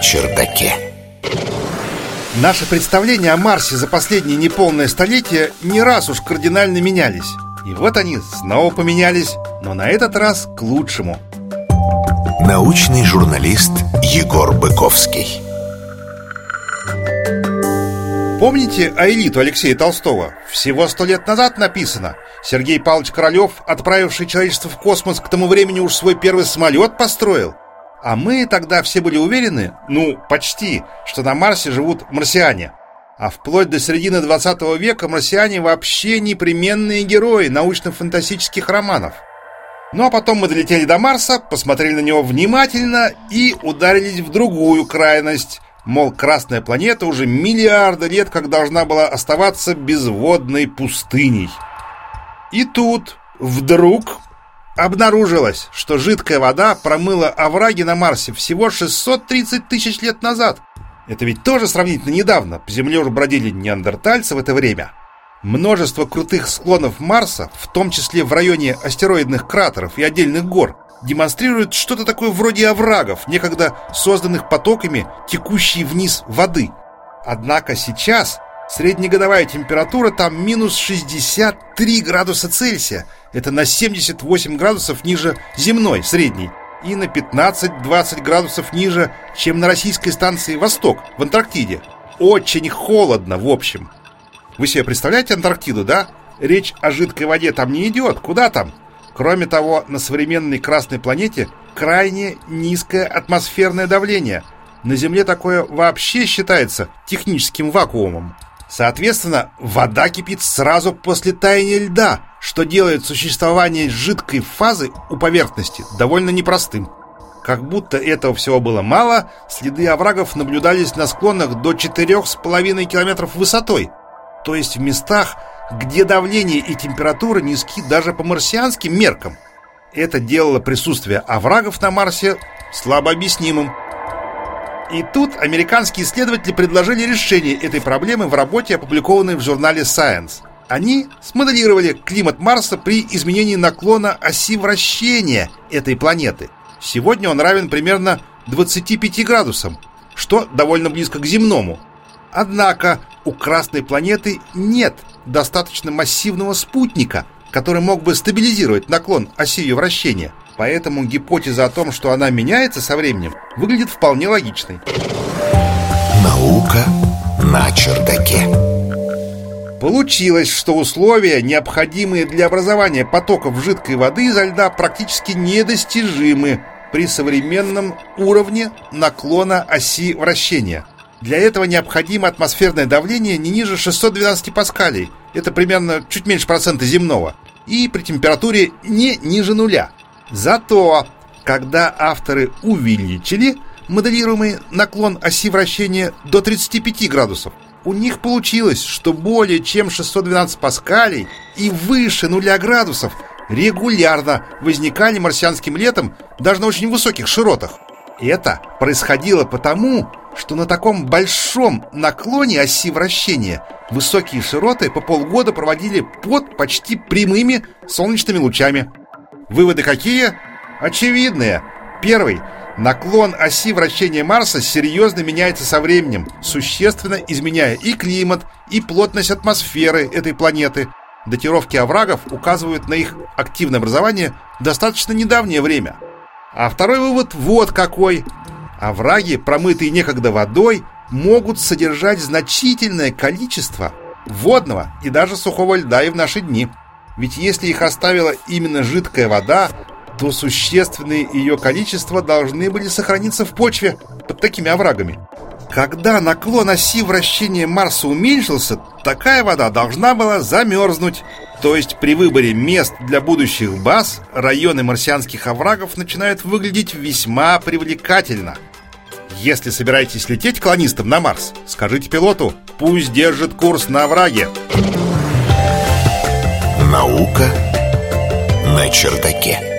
чердаке. Наши представления о Марсе за последние неполное столетие не раз уж кардинально менялись. И вот они снова поменялись, но на этот раз к лучшему. Научный журналист Егор Быковский. Помните Аэлиту Алексея Толстого? Всего сто лет назад написано. Сергей Павлович Королев, отправивший человечество в космос, к тому времени уж свой первый самолет построил. А мы тогда все были уверены, ну, почти, что на Марсе живут марсиане. А вплоть до середины 20 века марсиане вообще непременные герои научно-фантастических романов. Ну а потом мы долетели до Марса, посмотрели на него внимательно и ударились в другую крайность. Мол, Красная планета уже миллиарды лет как должна была оставаться безводной пустыней. И тут вдруг обнаружилось, что жидкая вода промыла овраги на Марсе всего 630 тысяч лет назад. Это ведь тоже сравнительно недавно. По Земле уже бродили неандертальцы в это время. Множество крутых склонов Марса, в том числе в районе астероидных кратеров и отдельных гор, демонстрируют что-то такое вроде оврагов, некогда созданных потоками текущей вниз воды. Однако сейчас среднегодовая температура там минус 63 градуса Цельсия. Это на 78 градусов ниже земной, средней, и на 15-20 градусов ниже, чем на российской станции «Восток» в Антарктиде. Очень холодно, в общем. Вы себе представляете Антарктиду, да? Речь о жидкой воде там не идет. Куда там? Кроме того, на современной Красной планете крайне низкое атмосферное давление. На Земле такое вообще считается техническим вакуумом. Соответственно, вода кипит сразу после таяния льда, что делает существование жидкой фазы у поверхности довольно непростым. Как будто этого всего было мало, следы оврагов наблюдались на склонах до 4,5 километров высотой – то есть в местах, где давление и температура низки даже по марсианским меркам. Это делало присутствие оврагов на Марсе слабо объяснимым. И тут американские исследователи предложили решение этой проблемы в работе, опубликованной в журнале Science. Они смоделировали климат Марса при изменении наклона оси вращения этой планеты. Сегодня он равен примерно 25 градусам, что довольно близко к земному. Однако у Красной планеты нет достаточно массивного спутника, который мог бы стабилизировать наклон оси ее вращения. Поэтому гипотеза о том, что она меняется со временем, выглядит вполне логичной. Наука на чердаке. Получилось, что условия, необходимые для образования потоков жидкой воды изо льда, практически недостижимы при современном уровне наклона оси вращения. Для этого необходимо атмосферное давление не ниже 612 паскалей, это примерно чуть меньше процента земного, и при температуре не ниже нуля. Зато, когда авторы увеличили моделируемый наклон оси вращения до 35 градусов, у них получилось, что более чем 612 паскалей и выше нуля градусов регулярно возникали марсианским летом даже на очень высоких широтах. Это происходило потому, что на таком большом наклоне оси вращения высокие широты по полгода проводили под почти прямыми солнечными лучами. Выводы какие? Очевидные. Первый. Наклон оси вращения Марса серьезно меняется со временем, существенно изменяя и климат, и плотность атмосферы этой планеты. Датировки оврагов указывают на их активное образование в достаточно недавнее время. А второй вывод вот какой. Овраги, промытые некогда водой, могут содержать значительное количество водного и даже сухого льда и в наши дни. Ведь если их оставила именно жидкая вода, то существенные ее количества должны были сохраниться в почве под такими оврагами. Когда наклон оси вращения Марса уменьшился, такая вода должна была замерзнуть. То есть при выборе мест для будущих баз районы марсианских оврагов начинают выглядеть весьма привлекательно – если собираетесь лететь колонистам на Марс, скажите пилоту, пусть держит курс на овраге. Наука на чердаке.